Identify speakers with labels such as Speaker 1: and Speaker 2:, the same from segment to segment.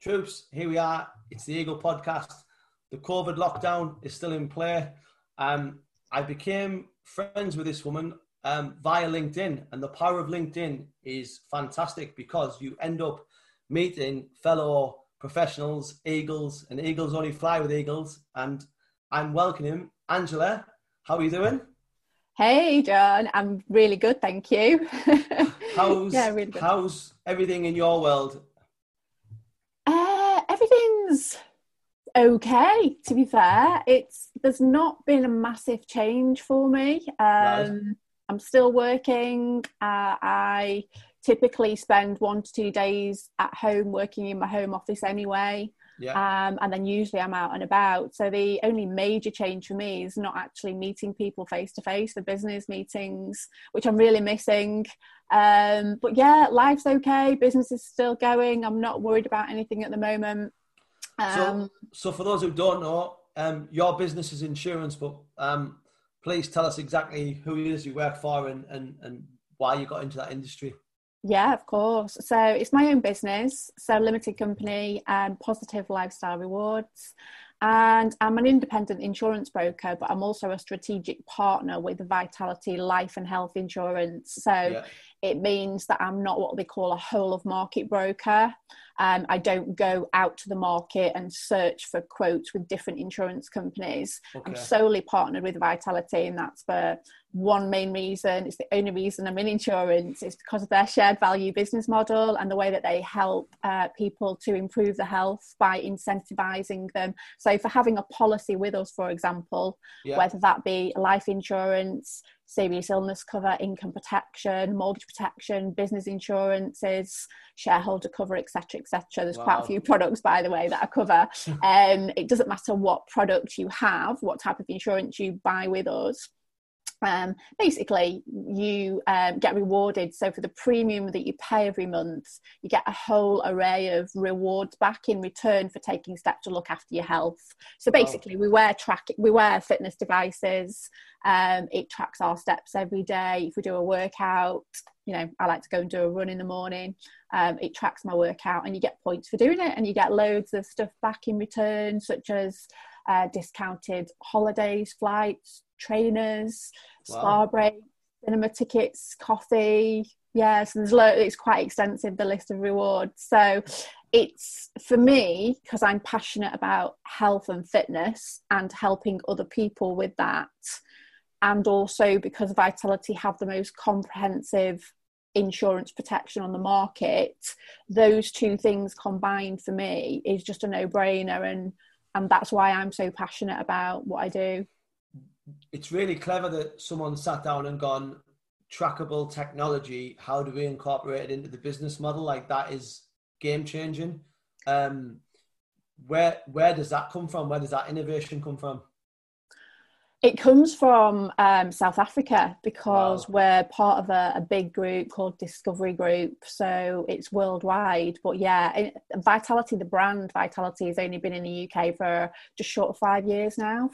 Speaker 1: Troops, here we are. It's the Eagle podcast. The COVID lockdown is still in play. Um, I became friends with this woman um, via LinkedIn, and the power of LinkedIn is fantastic because you end up meeting fellow professionals, Eagles, and Eagles only fly with Eagles. And I'm welcoming Angela. How are you doing?
Speaker 2: Hey, John. I'm really good, thank you.
Speaker 1: how's, yeah, really good. how's everything in your world?
Speaker 2: Uh, everything's okay. To be fair, it's there's not been a massive change for me. Um, right. I'm still working. Uh, I typically spend one to two days at home working in my home office anyway. Yeah. Um, and then usually I'm out and about. So the only major change for me is not actually meeting people face to face, the business meetings, which I'm really missing. Um, but yeah, life's okay. Business is still going. I'm not worried about anything at the moment.
Speaker 1: Um, so, so for those who don't know, um, your business is insurance, but um, please tell us exactly who it is you work for and, and, and why you got into that industry.
Speaker 2: Yeah, of course. So it's my own business, so limited company and positive lifestyle rewards. And I'm an independent insurance broker, but I'm also a strategic partner with Vitality Life and Health Insurance. So yeah. It means that I'm not what they call a whole of market broker. Um, I don't go out to the market and search for quotes with different insurance companies. Okay. I'm solely partnered with Vitality, and that's for one main reason. It's the only reason I'm in insurance. It's because of their shared value business model and the way that they help uh, people to improve their health by incentivizing them. So, for having a policy with us, for example, yeah. whether that be life insurance, serious illness cover, income protection, mortgage protection, business insurances, shareholder cover, etc., etc. There's wow. quite a few products, by the way, that I cover. um, it doesn't matter what product you have, what type of insurance you buy with us um, basically you um, get rewarded. So for the premium that you pay every month you get a whole array of rewards back in return for taking steps to look after your health. So basically we wear track we wear fitness devices. Um, it tracks our steps every day. If we do a workout you know i like to go and do a run in the morning. Um, it tracks my workout and you get points for doing it. And you get loads of stuff back in return such as uh, discounted holidays flights trainers, wow. spa breaks, cinema tickets, coffee. Yeah, so there's lo- it's quite extensive the list of rewards. So it's for me because I'm passionate about health and fitness and helping other people with that, and also because Vitality have the most comprehensive insurance protection on the market. Those two things combined for me is just a no-brainer, and and that's why I'm so passionate about what I do.
Speaker 1: It's really clever that someone sat down and gone trackable technology how do we incorporate it into the business model? Like that is game changing. Um where where does that come from? Where does that innovation come from
Speaker 2: it comes from um, South Africa because wow. we're part of a, a, big group called Discovery Group. So it's worldwide. But yeah, Vitality, the brand Vitality, has only been in the UK for just short of five years now,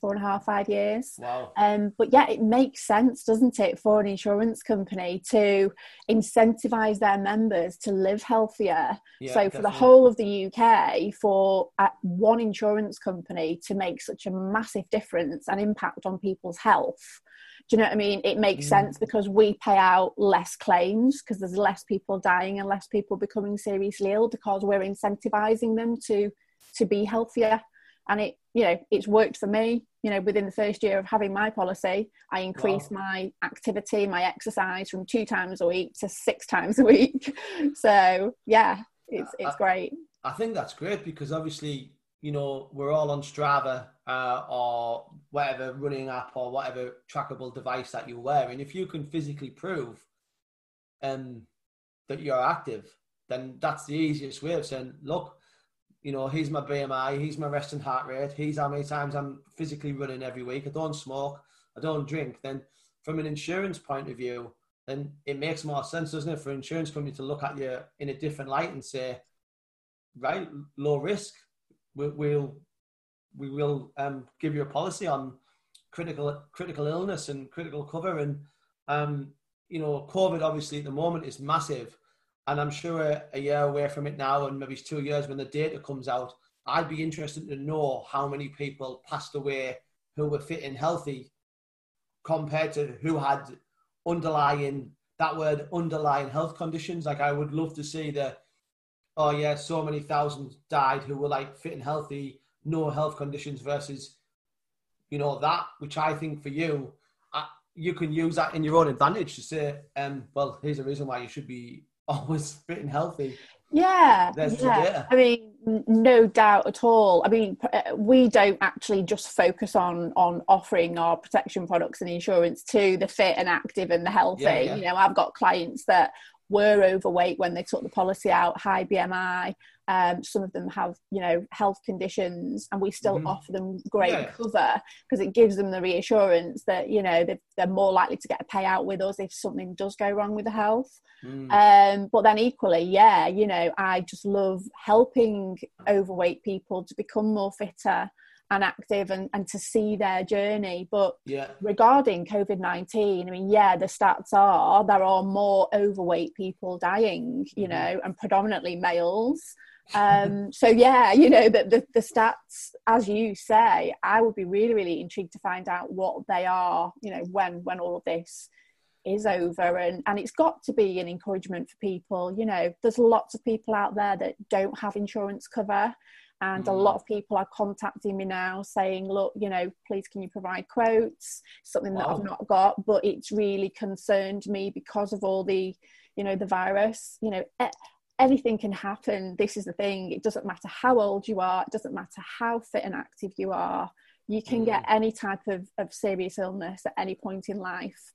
Speaker 2: four and a half, five years.
Speaker 1: Wow.
Speaker 2: Um, but yeah, it makes sense, doesn't it, for an insurance company to incentivize their members to live healthier. Yeah, so for the whole of the UK, for uh, one insurance company to make such a massive difference and impact on people's health. Do you know what I mean? It makes mm. sense because we pay out less claims because there's less people dying and less people becoming seriously ill because we're incentivizing them to to be healthier and it you know it's worked for me you know within the first year of having my policy i increased wow. my activity my exercise from two times a week to six times a week. So yeah it's it's I, great.
Speaker 1: I think that's great because obviously you know we're all on strava uh, or whatever running app or whatever trackable device that you wear and if you can physically prove um, that you're active then that's the easiest way of saying look you know, he's my BMI, he's my resting heart rate, he's how many times I'm physically running every week. I don't smoke, I don't drink. Then, from an insurance point of view, then it makes more sense, doesn't it, for an insurance company to look at you in a different light and say, right, low risk, we'll, we'll we will um, give you a policy on critical critical illness and critical cover and um, you know covid obviously at the moment is massive and I'm sure a, year away from it now, and maybe two years when the data comes out, I'd be interested to know how many people passed away who were fit and healthy compared to who had underlying that word underlying health conditions. Like I would love to see the oh yeah, so many thousands died who were like fit and healthy, no health conditions versus you know that, which I think for you, you can use that in your own advantage to say, um, well, here's a reason why you should be always fit and healthy.
Speaker 2: Yeah, yeah. I mean, no doubt at all. I mean, uh, we don't actually just focus on on offering our protection products and insurance to the fit and active and the healthy. Yeah, yeah. You know, I've got clients that were overweight when they took the policy out, high BMI. Um, some of them have, you know, health conditions, and we still mm-hmm. offer them great yeah. cover because it gives them the reassurance that you know they're more likely to get a payout with us if something does go wrong with the health. Mm. Um, but then equally, yeah, you know, I just love helping overweight people to become more fitter and active and, and to see their journey. But
Speaker 1: yeah.
Speaker 2: regarding COVID 19, I mean, yeah, the stats are there are more overweight people dying, you mm-hmm. know, and predominantly males. Um, so, yeah, you know, the, the, the stats, as you say, I would be really, really intrigued to find out what they are, you know, when, when all of this is over. And and it's got to be an encouragement for people. You know there's lots of people out there that don't have insurance cover. And mm. a lot of people are contacting me now saying look you know please can you provide quotes? Something wow. that i've not got. But it's really concerned me because of all the you know the virus. You know anything can happen. This is the thing. It doesn't matter how old you are. It doesn't matter how fit and active you are. You can mm. get any type of, of serious illness at any point in life.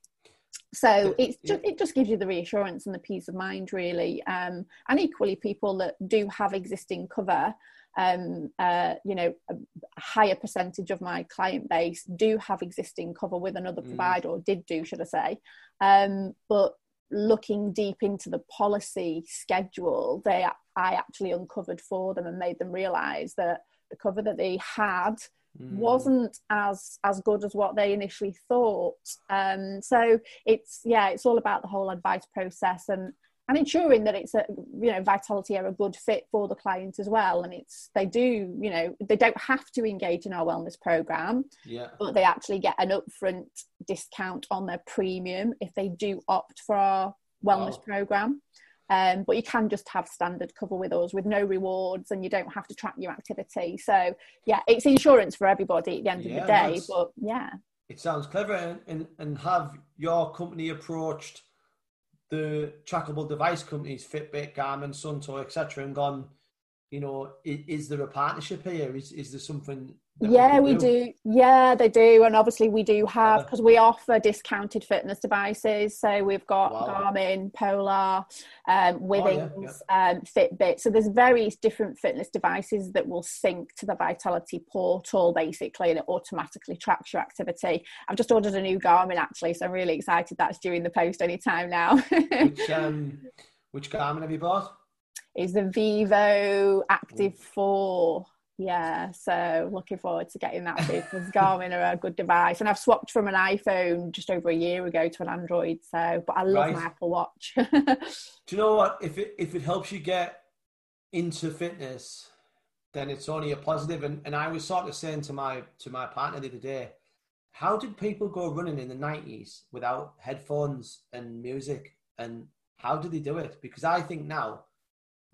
Speaker 2: So it's just, it just gives you the reassurance and the peace of mind really. Um, and equally people that do have existing cover um, uh, you know, a higher percentage of my client base do have existing cover with another mm. provider, or did do, should I say. Um, but looking deep into the policy schedule, they I actually uncovered for them and made them realise that the cover that they had mm. wasn't as as good as what they initially thought. Um, so it's yeah, it's all about the whole advice process and and ensuring that it's a you know vitality are a good fit for the client as well. And it's they do you know they don't have to engage in our wellness program
Speaker 1: yeah.
Speaker 2: but they actually get an upfront discount on their premium if they do opt for our wellness program. Um, but you can just have standard cover with us with no rewards and you don't have to track your activity. So yeah it's insurance for everybody at the end yeah, of the day but yeah.
Speaker 1: It sounds clever and, and, and have your company approached the trackable device companies, Fitbit, Garmin, Suunto, etc., and gone, you know, is, is, there a partnership here? Is is there something
Speaker 2: yeah we do? yeah they do and obviously we do have because we offer discounted fitness devices. So we've got wow. garmin polar um withings oh, yeah, yeah. Um, fitbit. So there's various different fitness devices that will sync to the vitality portal basically and it automatically tracks your activity. I've just ordered a new garmin actually so i'm really excited that's due in the post anytime now.
Speaker 1: Which um which garmin have you bought
Speaker 2: is the Vivoactive 4 yeah, so looking forward to getting that because Garmin are a good device, and I've swapped from an iPhone just over a year ago to an Android. So, but I love right. my Apple Watch.
Speaker 1: Do you know what? If it if it helps you get into fitness, then it's only a positive. And and I was sort of saying to my to my partner the other day, how did people go running in the nineties without headphones and music? And how did they do it? Because I think now,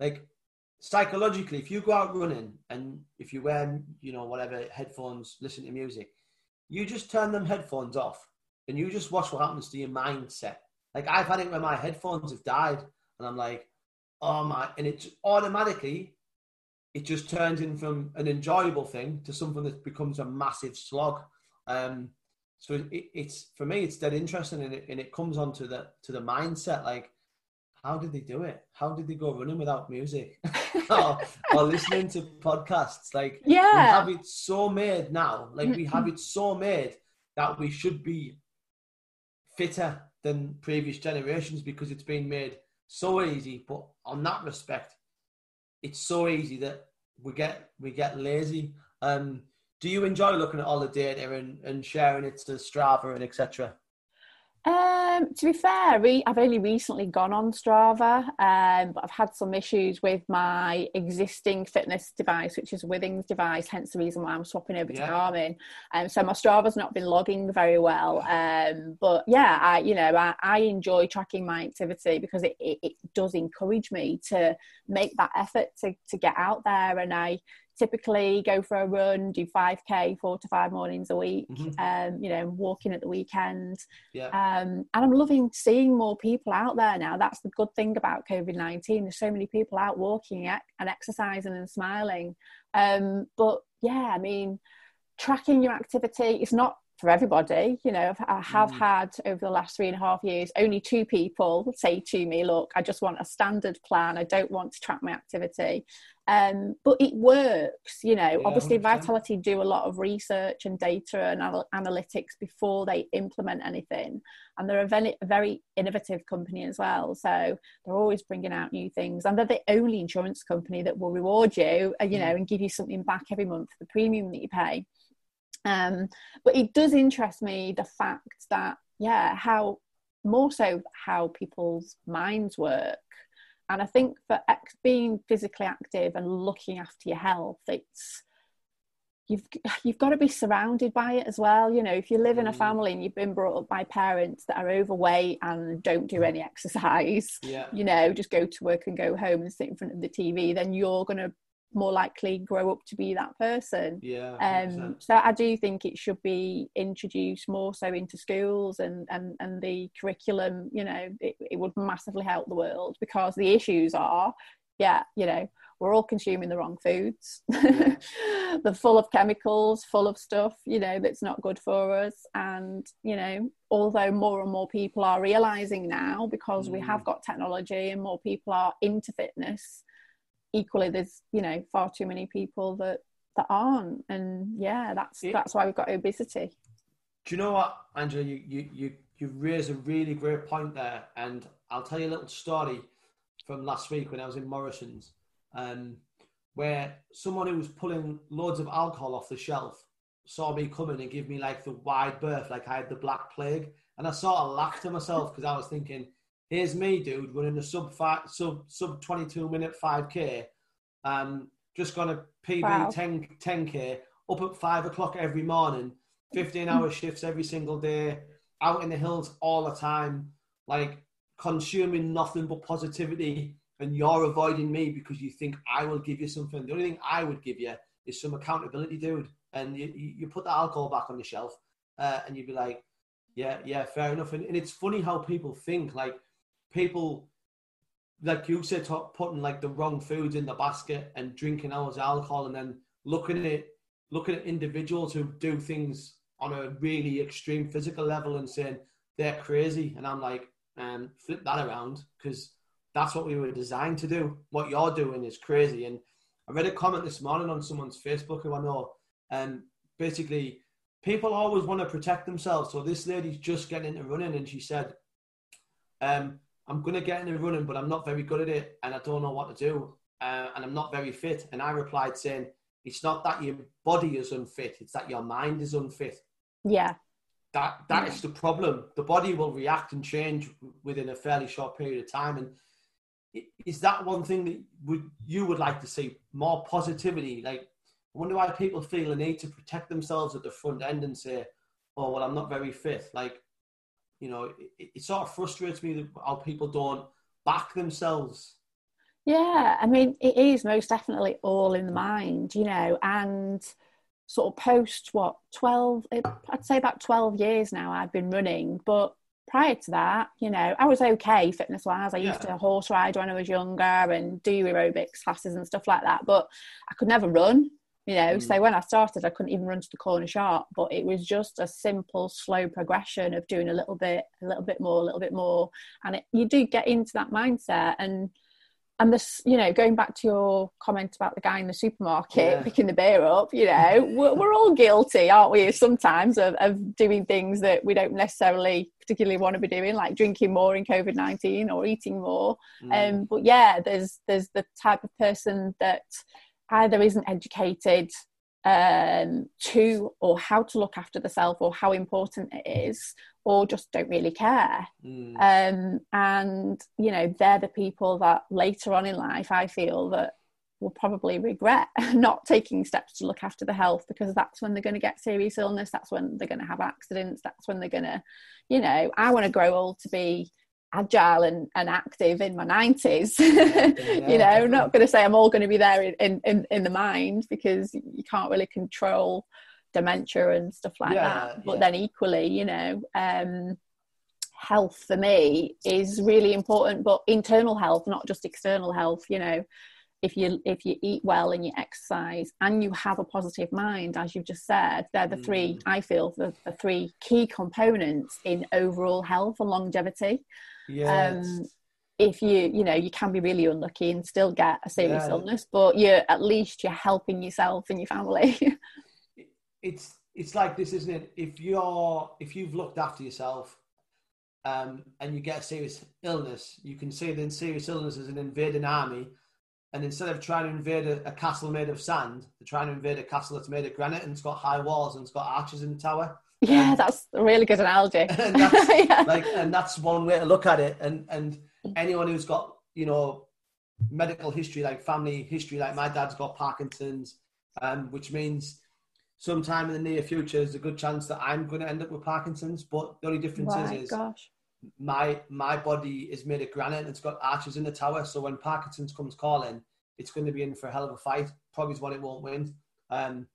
Speaker 1: like psychologically, if you go out running and if you wear, you know, whatever headphones, listen to music, you just turn them headphones off and you just watch what happens to your mindset. Like I've had it where my headphones have died and I'm like, oh my, and it automatically, it just turns in from an enjoyable thing to something that becomes a massive slog. Um, so it, it's for me, it's dead interesting, and it, and it comes onto the to the mindset. Like, how did they do it? How did they go running without music or, or, listening to podcasts? Like,
Speaker 2: yeah,
Speaker 1: we have it so made now. Like, we have it so made that we should be fitter than previous generations because it's been made so easy. But on that respect, it's so easy that we get we get lazy. Um, do you enjoy looking at all the data and, and sharing it to Strava and etc.?
Speaker 2: Uh, Um, to be fair, re- I've only recently gone on Strava, um, but I've had some issues with my existing fitness device, which is a Withings device. Hence the reason why I'm swapping over yeah. to Garmin. Um, so my Strava's not been logging very well. Um, but yeah, I you know I, I enjoy tracking my activity because it, it, it does encourage me to make that effort to to get out there, and I typically go for a run, do 5k four to five mornings a week, mm-hmm. um, you know, walking at the weekend. Yeah. Um, and I'm loving seeing more people out there now. That's the good thing about COVID 19. There's so many people out walking and exercising and smiling. Um, but yeah, I mean, tracking your activity is not for everybody. You know, I have mm. had over the last three and a half years only two people say to me, "Look, I just want a standard plan. I don't want to track my activity." Um, but it works. You know, yeah, obviously, 100%. Vitality do a lot of research and data and anal- analytics before they implement anything, and they're a very, a very innovative company as well. So they're always bringing out new things, and they're the only insurance company that will reward you, uh, you know, mm. and give you something back every month for the premium that you pay. Um, but it does interest me the fact that, yeah, how more so how people's minds work. And I think for ex- being physically active and looking after your health, it's you've you've got to be surrounded by it as well. You know, if you live in a mm. family and you've been brought up by parents that are overweight and don't do any exercise, yeah. you know, just go to work and go home and sit in front of the TV, then you're going to more likely grow up to be that person.
Speaker 1: Yeah.
Speaker 2: Um, so I do think it should be introduced more so into schools and and and the curriculum. You know, it, it would massively help the world because the issues are, yeah, you know, we're all consuming the wrong foods. They're full of chemicals, full of stuff, you know, that's not good for us. And, you know, although more and more people are realizing now because mm. we have mm. got technology and more people are into fitness, equally there's you know far too many people that that aren't. And yeah that's it, that's why we've got obesity.
Speaker 1: Do you know what angela you you you you raised a really great point there. And i'll tell you a little story from last week when i was in morrison's um, where someone who was pulling loads of alcohol off the shelf saw me coming and give me like the wide berth like i had the black plague. And i sort of laughed to myself because i was thinking here's me, dude, running a sub five, sub sub 22 minute 5k. Um, just gonna PB wow. 10 10k up at five o'clock every morning, 15 hour shifts every single day, out in the hills all the time, like consuming nothing but positivity. And you're avoiding me because you think I will give you something. The only thing I would give you is some accountability, dude. And you, you put the alcohol back on the shelf, uh, and you'd be like, yeah, yeah, fair enough. And, and it's funny how people think like people, like you said, putting like the wrong foods in the basket and drinking hours of alcohol, and then looking at looking at individuals who do things on a really extreme physical level and saying they're crazy, and I'm like, um, flip that around because that's what we were designed to do. What you're doing is crazy. And I read a comment this morning on someone's Facebook who I know, and basically people always want to protect themselves. So this lady's just getting into running, and she said, um, I'm going to get in the running, but I'm not very good at it and I don't know what to do. Uh, and I'm not very fit. And I replied saying, it's not that your body is unfit, it's that your mind is unfit.
Speaker 2: Yeah.
Speaker 1: That that yeah. is the problem. The body will react and change within a fairly short period of time. And is that one thing that would you would like to see more positivity? Like, I wonder why people feel a need to protect themselves at the front end and say, "Oh, well, I'm not very fit." Like, you know, it, it sort of frustrates me how people don't back themselves.
Speaker 2: Yeah, I mean, it is most definitely all in the mind, you know, and sort of post what 12 i'd say about 12 years now i've been running but prior to that you know i was okay fitness wise i yeah. used to horse ride when i was younger and do aerobics classes and stuff like that but i could never run you know mm. so when i started i couldn't even run to the corner shop but it was just a simple slow progression of doing a little bit a little bit more a little bit more and it, you do get into that mindset and and this you know going back to your comment about the guy in the supermarket yeah. picking the beer up you know we're, we're, all guilty aren't we sometimes of, of doing things that we don't necessarily particularly want to be doing like drinking more in covid-19 or eating more mm. um, but yeah there's there's the type of person that either isn't educated um, to or how to look after the self or how important it is or just don't really care mm. um, and you know they're the people that later on in life i feel that will probably regret not taking steps to look after the health because that's when they're going to get serious illness that's when they're going to have accidents that's when they're going to you know i want to grow old to be agile and, and active in my 90s yeah, you know I'm not going to say i'm all going to be there in, in in the mind because you can't really control dementia and stuff like yeah, that. But then equally you know um health for me is really important but internal health not just external health you know. If you if you eat well and you exercise and you have a positive mind as you've just said they're the three mm. i feel the, the three key components in overall health and longevity
Speaker 1: yes. Um,
Speaker 2: if you you know you can be really unlucky and still get a serious yeah. illness but you're at least you're helping yourself and your family
Speaker 1: it's it's like this isn't it if you're if you've looked after yourself um, and you get a serious illness you can see the serious illness as an invading army and instead of trying to invade a, a, castle made of sand, they're trying to invade a castle that's made of granite and it's got high walls and it's got arches in the tower.
Speaker 2: Yeah, that's a really good analogy.
Speaker 1: and that's yeah. like, and that's one way to look at it. And and anyone who's got you know medical history, like family history, like my dad's got Parkinson's, um, which means sometime in the near future there's a good chance that I'm going to end up with Parkinson's. But the only difference
Speaker 2: oh
Speaker 1: is,
Speaker 2: gosh.
Speaker 1: my my body is made of granite and it's got arches in the tower. So when Parkinson's comes calling, it's going to be in for a hell of a fight. Probably is what it won't win. Um,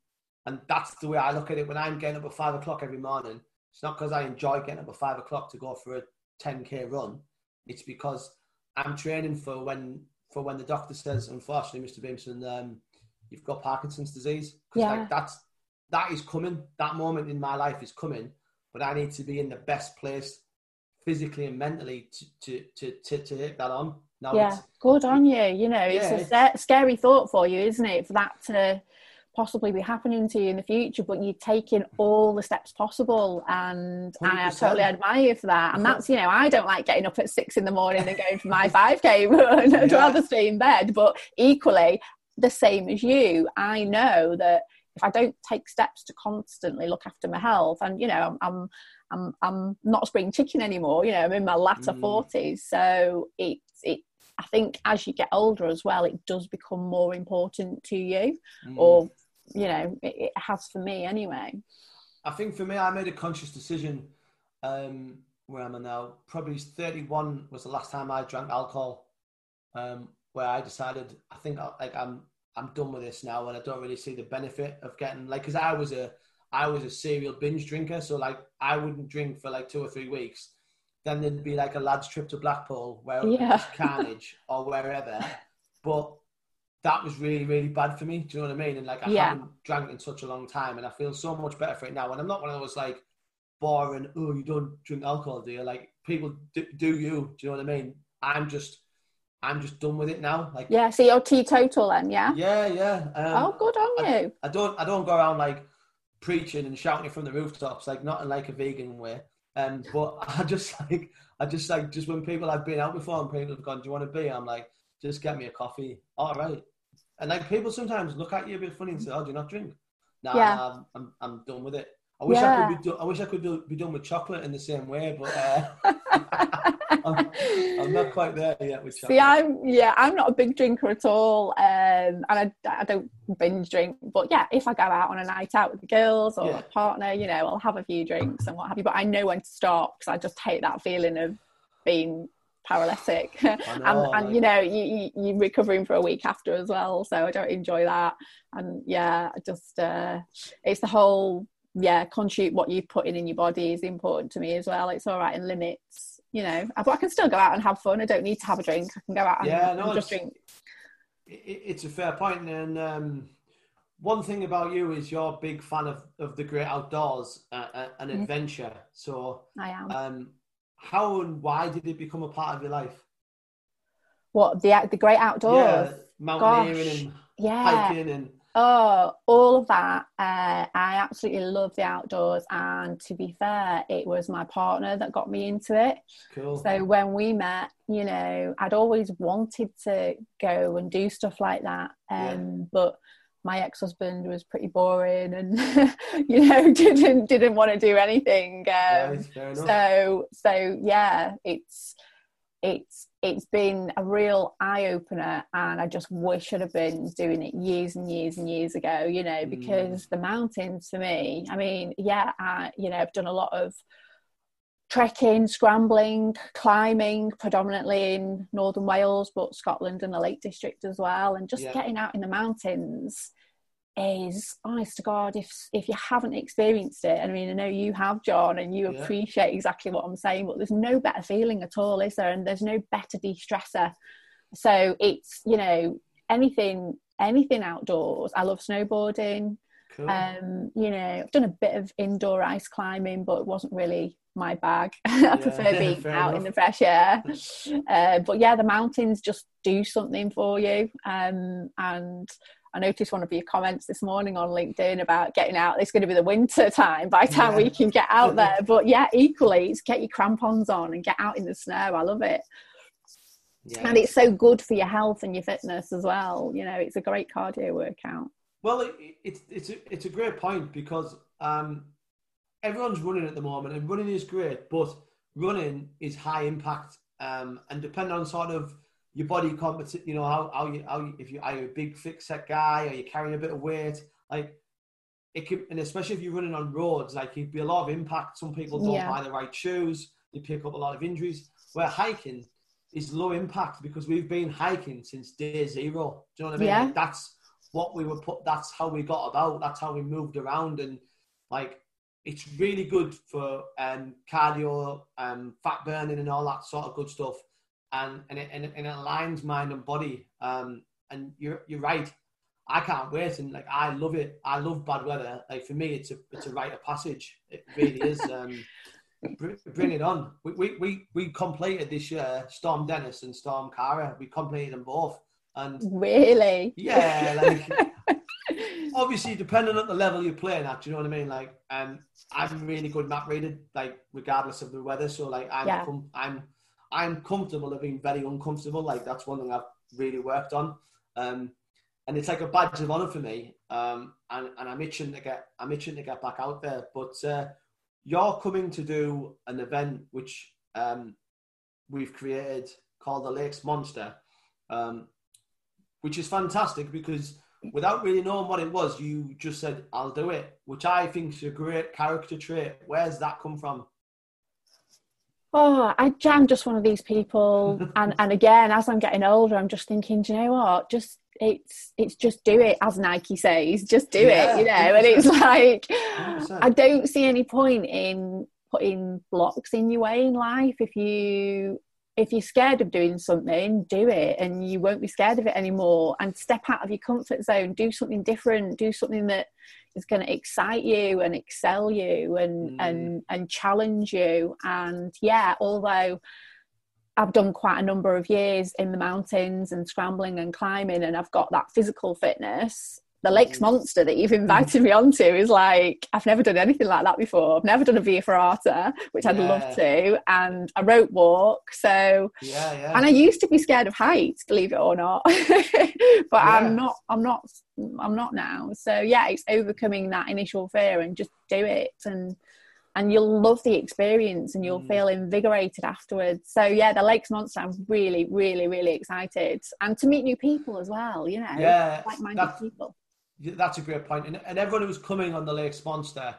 Speaker 1: and that's the way I look at it. When I'm getting up at five o'clock every morning, it's not because I enjoy getting up at five o'clock to go for a 10k run. It's because I'm training for when for when the doctor says, unfortunately, Mr. Beamson, um, you've got Parkinson's disease.
Speaker 2: Yeah.
Speaker 1: Like that's that is coming. That moment in my life is coming. But I need to be in the best place physically and mentally to to to to, to hit that on.
Speaker 2: Now yeah, good on you. You know, it's a it's, scary thought for you, isn't it? For that to possibly be happening to you in the future, but you're taking all the steps possible. And 100%. I totally admire you for that. And that's, you know, I don't like getting up at six in the morning and going for my 5K run. I'd yeah. rather stay in bed. But equally, the same as you, I know that if I don't take steps to constantly look after my health, and you know, I'm I'm I'm, I'm not a spring chicken anymore. You know, I'm in my latter mm. forties, mm. so it's it. I think as you get older as well, it does become more important to you, mm. or you know, it, it, has for me anyway.
Speaker 1: I think for me, I made a conscious decision. Um, where am I now? Probably 31 was the last time I drank alcohol. Um, where I decided, I think like I'm I'm done with this now, and I don't really see the benefit of getting like because I was a I was a serial binge drinker, so like I wouldn't drink for like two or three weeks. Then there'd be like a lads trip to Blackpool where yeah. carnage or wherever, but that was really really bad for me. Do you know what I mean? And like I yeah. haven't drank in such a long time, and I feel so much better for it now. And I'm not one of those like boring. Oh, you don't drink alcohol, do you? Like people do, do you? Do you know what I mean? I'm just I'm just done with it now. Like
Speaker 2: yeah, so you're teetotal then, yeah?
Speaker 1: Yeah, yeah.
Speaker 2: Um, oh, good on
Speaker 1: I,
Speaker 2: you.
Speaker 1: I don't I don't go around like preaching and shouting it from the rooftops, like not in like a vegan way. Um, but I just like I just like just when people I've been out before and people have gone, "Do you want to be?" I'm like, "Just get me a coffee." All right. And like people sometimes look at you a bit funny and say, "Oh, do you not drink?" Nah, yeah. I'm, I'm I'm done with it. I wish yeah. I could be. Do- I wish I could do, be done with chocolate in the same way, but uh, I'm, I'm, not quite there yet with chocolate.
Speaker 2: See, I'm yeah, I'm not a big drinker at all, um, and I, I don't binge drink. But yeah, if I go out on a night out with the girls or yeah. a partner, you know, I'll have a few drinks and what have you. But I know when to stop because I just hate that feeling of being paralytic know, and, and you know you, you are recovering for a week after as well so i don't enjoy that and yeah just uh it's the whole yeah, contribute what you've put in in your body is important to me as well. It's all right in limits, you know. But I can still go out and have fun. I don't need to have a drink. I can go out and, yeah, no, and just drink.
Speaker 1: It's a fair point. point, and um, one thing about you is you're a big fan of, of the great outdoors uh, uh and mm-hmm. adventure. So
Speaker 2: I am.
Speaker 1: Um, how and why did it become a part of your life?
Speaker 2: What the the great outdoors?
Speaker 1: Yeah, mountaineering Gosh. and yeah. hiking and
Speaker 2: Oh, all of that. Uh, I absolutely love the outdoors. And to be fair, it was my partner that got me into it.
Speaker 1: Cool.
Speaker 2: So when we met, you know, I'd always wanted to go and do stuff like that. Um, yeah. But my ex-husband was pretty boring and you know didn't didn't want to do anything um, so so yeah it's it's it's been a real eye opener and I just wish I'd have been doing it years and years and years ago you know mm. because mm. the mountains for me I mean yeah I you know I've done a lot of trekking, scrambling, climbing, predominantly in northern Wales, but Scotland and the Lake District as well. And just yeah. getting out in the mountains is honest to God, if if you haven't experienced it, I mean I know you have, John, and you yeah. appreciate exactly what I'm saying, but there's no better feeling at all, is there? And there's no better de-stressor. So it's, you know, anything anything outdoors. I love snowboarding. Cool. Um, you know, I've done a bit of indoor ice climbing, but it wasn't really my bag. I yeah, prefer being out enough. in the fresh air. uh, but yeah, the mountains just do something for you. Um, and I noticed one of your comments this morning on LinkedIn about getting out. It's going to be the winter time by the time yeah. we can get out there. But yeah, equally, it's get your crampons on and get out in the snow. I love it. Yeah. And it's so good for your health and your fitness as well. You know, it's a great cardio workout.
Speaker 1: Well, it, it's it's a, it's a great point because um, everyone's running at the moment, and running is great, but running is high impact, um, and depending on sort of your body competence, you know how, how you how you, if you are you a big thick set guy, are you carrying a bit of weight, like it could, and especially if you're running on roads, like it'd be a lot of impact. Some people don't yeah. buy the right shoes, they pick up a lot of injuries. Where hiking is low impact because we've been hiking since day zero. Do you know what I mean? Yeah. Like that's what we were put. That's how we got about. That's how we moved around, and like it's really good for um, cardio, um, fat burning, and all that sort of good stuff. And and it, and it, and it aligns mind and body. Um, and you're you're right. I can't wait, and like I love it. I love bad weather. Like for me, it's a it's a rite of passage. It really is. Um, bring it on. We, we we we completed this year Storm Dennis and Storm Ciara. We completed them both. And
Speaker 2: really,
Speaker 1: yeah, like obviously depending on the level you're playing at, do you know what I mean? Like, um, I'm really good map rated, like regardless of the weather. So like, I'm yeah. I'm I'm comfortable of being very uncomfortable. Like that's one thing I've really worked on. Um, and it's like a badge of honor for me. Um, and, and I'm itching to get I'm itching to get back out there. But uh, you're coming to do an event which um, we've created called the Lakes Monster, um, which is fantastic because without really knowing what it was, you just said, I'll do it, which I think is a great character trait. Where's that come from?
Speaker 2: Oh, I, am just one of these people. and, and again, as I'm getting older, I'm just thinking, do you know what? Just it's it's just do it as Nike says, just do yeah, it, you know. 100%. And it's like 100%. I don't see any point in putting blocks in your way in life if you if you're scared of doing something, do it and you won't be scared of it anymore. And step out of your comfort zone, do something different, do something that is going to excite you and excel you and mm. and and challenge you. And yeah, although I've done quite a number of years in the mountains and scrambling and climbing, and I've got that physical fitness the Lakes Monster that you've invited me onto is like I've never done anything like that before. I've never done a via ferrata, which I'd yeah. love to, and a rope walk. So, yeah, yeah. And I used to be scared of heights, believe it or not, but. I'm not. I'm not. I'm not now. So yeah, it's overcoming that initial fear and just do it and and you'll love the experience and you'll mm. feel invigorated afterwards. So yeah, the Lakes Monster, I'm really, really, really excited, and to meet new people as well. You know, yeah, like-minded people
Speaker 1: that's a great point. And, and everyone who's coming on the Lakes Monster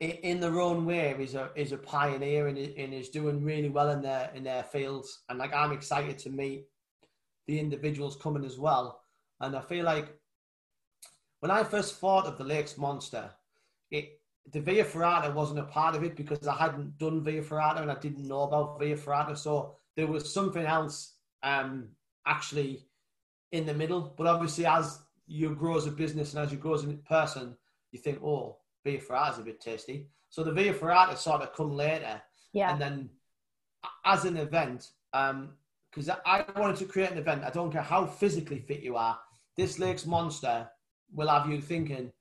Speaker 1: in, their own way is a is a pioneer and, and is doing really well in their in their fields. And like I'm excited to meet the individuals coming as well. And I feel like when I first thought of the Lakes Monster, it the Via Ferrata wasn't a part of it because I hadn't done Via Ferrata and I didn't know about Via Ferrata. So there was something else um, actually in the middle. But obviously, as you grow as a business and as you grow as a person, you think, oh, Via Ferrata is a bit tasty. So the Via Ferrata sort of come later. Yeah. And then as an event, because um, I wanted to create an event, I don't care how physically fit you are, this Lakes Monster will have you thinking,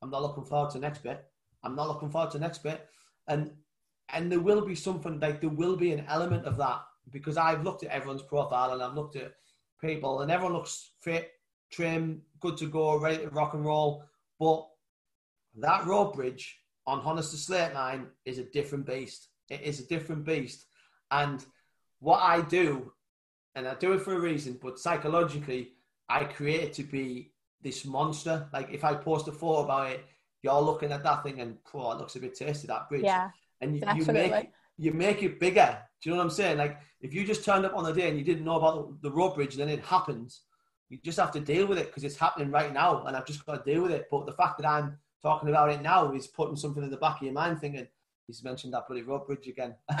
Speaker 1: I'm not looking forward to the next bit. I'm not looking forward to the next bit. And and there will be something like there will be an element of that because I've looked at everyone's profile and I've looked at people and everyone looks fit trim, good to go, ready to rock and roll. But that road bridge on Honister Slate Mine is a different beast. It is a different beast. And what I do, and I do it for a reason, but psychologically, I create it to be this monster. Like if I post a photo about it, you're looking at that thing and oh, it looks a bit tasty that bridge.
Speaker 2: Yeah,
Speaker 1: and you, you make you make it bigger. Do you know what I'm saying? Like if you just turned up on the day and you didn't know about the road bridge, then it happens. You just have to deal with it because it's happening right now, and I've just got to deal with it. But the fact that I'm talking about it now is putting something in the back of your mind, thinking he's mentioned that bloody road bridge again.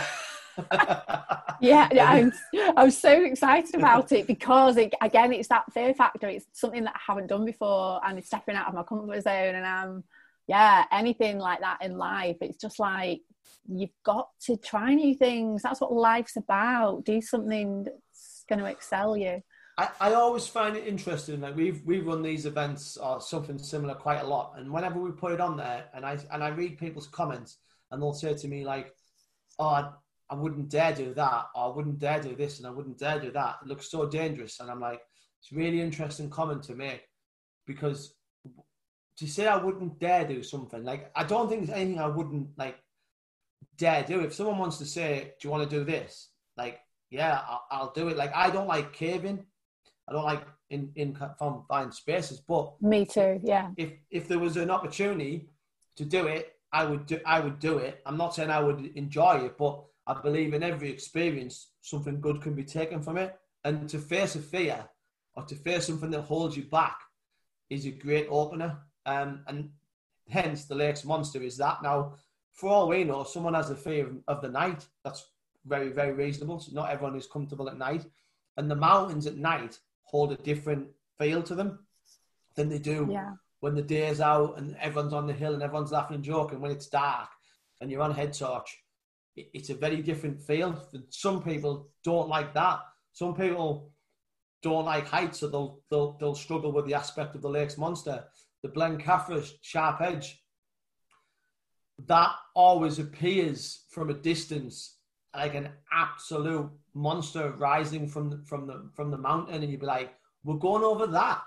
Speaker 2: yeah, yeah I'm, I'm so excited about it because it, again, it's that fear factor. It's something that I haven't done before, and it's stepping out of my comfort zone. And I'm, yeah, anything like that in life, it's just like you've got to try new things. That's what life's about. Do something that's going to excel you.
Speaker 1: I, I always find it interesting. Like we've we run these events or something similar quite a lot, and whenever we put it on there, and I and I read people's comments, and they'll say to me like, "Oh, I, I wouldn't dare do that, or I wouldn't dare do this, and I wouldn't dare do that. It looks so dangerous." And I'm like, it's really interesting comment to make because to say I wouldn't dare do something like I don't think there's anything I wouldn't like dare do. If someone wants to say, "Do you want to do this?" Like, yeah, I'll, I'll do it. Like, I don't like caving. I don't like in in confined spaces. But
Speaker 2: me too. Yeah.
Speaker 1: If if there was an opportunity to do it, I would do. I would do it. I'm not saying I would enjoy it, but I believe in every experience, something good can be taken from it. And to face a fear or to face something that holds you back is a great opener. Um, and hence the Lakes Monster is that. Now, for all we know, someone has a fear of the night. That's very, very reasonable. So not everyone is comfortable at night. And the mountains at night hold a different feel to them than they do
Speaker 2: yeah.
Speaker 1: when the day is out and everyone's on the hill and everyone's laughing and joking. When it's dark and you're on head torch, it's a very different feel. Some people don't like that. Some people don't like heights, so they'll they'll, they'll struggle with the aspect of the Lakes Monster. The Blencathra Sharp Edge, that always appears from a distance like an absolute monster rising from the, from the from the mountain, and you'd be like, "We're going over that,"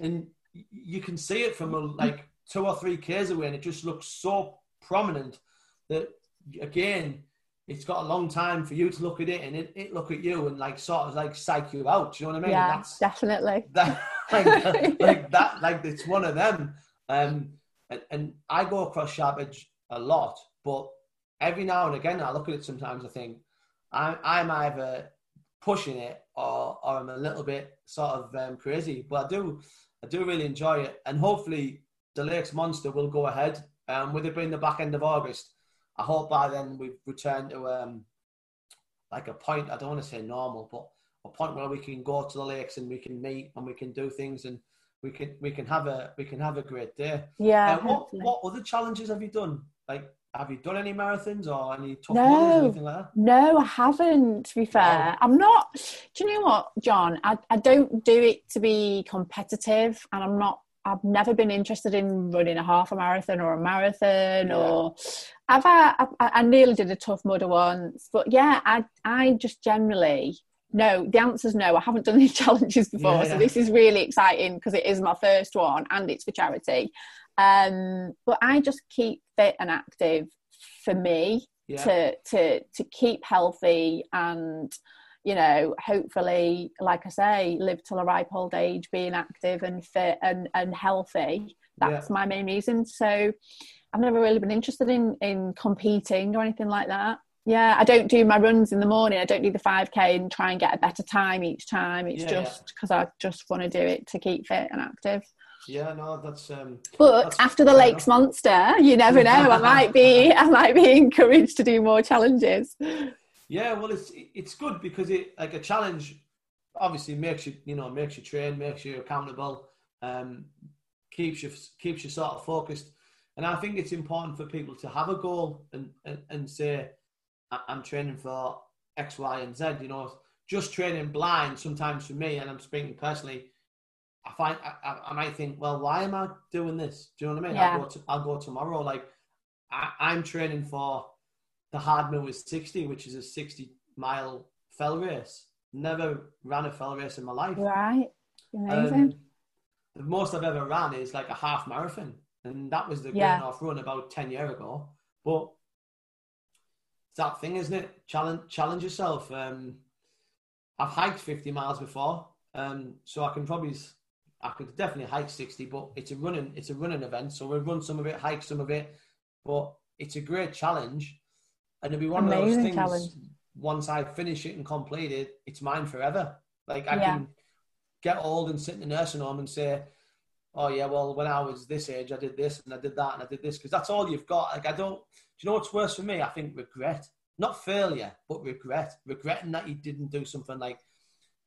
Speaker 1: and you can see it from a, like two or three k's away, and it just looks so prominent that again, it's got a long time for you to look at it, and it, it look at you and like sort of like psych you out. Do you know what I mean?
Speaker 2: Yeah, that's, definitely.
Speaker 1: That, like, like that, like it's one of them. Um, and, and I go across Sharp Edge a lot, but every now and again, I look at it sometimes. I think I'm, I'm either pushing it or, or I'm a little bit sort of um, crazy. But I do, I do really enjoy it, and hopefully the Lakes Monster will go ahead. Um, with it being the back end of August, I hope by then we've returned to um, like a point. I don't want to say normal, but a point where we can go to the lakes and we can meet and we can do things and we can we can have a we can have a great day.
Speaker 2: Yeah.
Speaker 1: Uh, what what other challenges have you done? Like have you done any marathons or any tough no, or anything like that?
Speaker 2: No, I haven't, to be fair. I'm not, do you know what, John? I, I don't do it to be competitive and I'm not, I've never been interested in running a half a marathon or a marathon yeah. or I've, I, I nearly did a Tough Mudder once, but yeah, I, I just generally, no, the answer is no. I haven't done any challenges before, yeah. so this is really exciting because it is my first one and it's for charity. Um, but I just keep fit and active for me yeah. to to to keep healthy and you know hopefully like i say live till a ripe old age being active and fit and and healthy. That's yeah. my main reason. So i've never really been interested in in competing or anything like that. Yeah i don't do my runs in the morning. I don't do the 5k and try and get a better time each time. It's yeah, just because i just want to do it to keep fit and active
Speaker 1: yeah, no, that's. Um,
Speaker 2: but
Speaker 1: that's,
Speaker 2: after the Lakes Monster, you never know. I might be, I might be encouraged to do more challenges.
Speaker 1: Yeah, well, it's it's good because it like a challenge obviously makes you you know makes you train, makes you accountable, um, keeps you keeps you sort of focused, and I think it's important for people to have a goal and and, and say, I'm training for X, Y, and Z. You know, just training blind sometimes for me, and I'm speaking personally I find I, I, might think, well, why am I doing this? Do you know what I mean?
Speaker 2: Yeah.
Speaker 1: I'll, go to, I'll go tomorrow. Like I, am training for the Hardmoors 60, which is a 60 mile fell race. Never ran a fell race in my life.
Speaker 2: Right. Amazing.
Speaker 1: Um, the most I've ever ran is like a half marathon, and that was the
Speaker 2: Yeah.
Speaker 1: off run about ten years ago. But it's that thing, isn't it? Challenge challenge yourself. Um, I've hiked fifty miles before, um, so I can probably I could definitely hike sixty. But it's a running it's a running event, so we'll run some of it, hike some of it. But it's a great challenge, and it'll be one of those things.
Speaker 2: challenge.
Speaker 1: Once I finish it and complete it, it's mine forever. Like I
Speaker 2: Yeah.
Speaker 1: can get old and sit in the nursing home and say, "Oh yeah, well when I was this age, I did this and I did that and I did this," because that's all you've got. Like I don't. Do you know what's worse for me? I think regret, not failure, but regret. Regretting that you didn't do something like.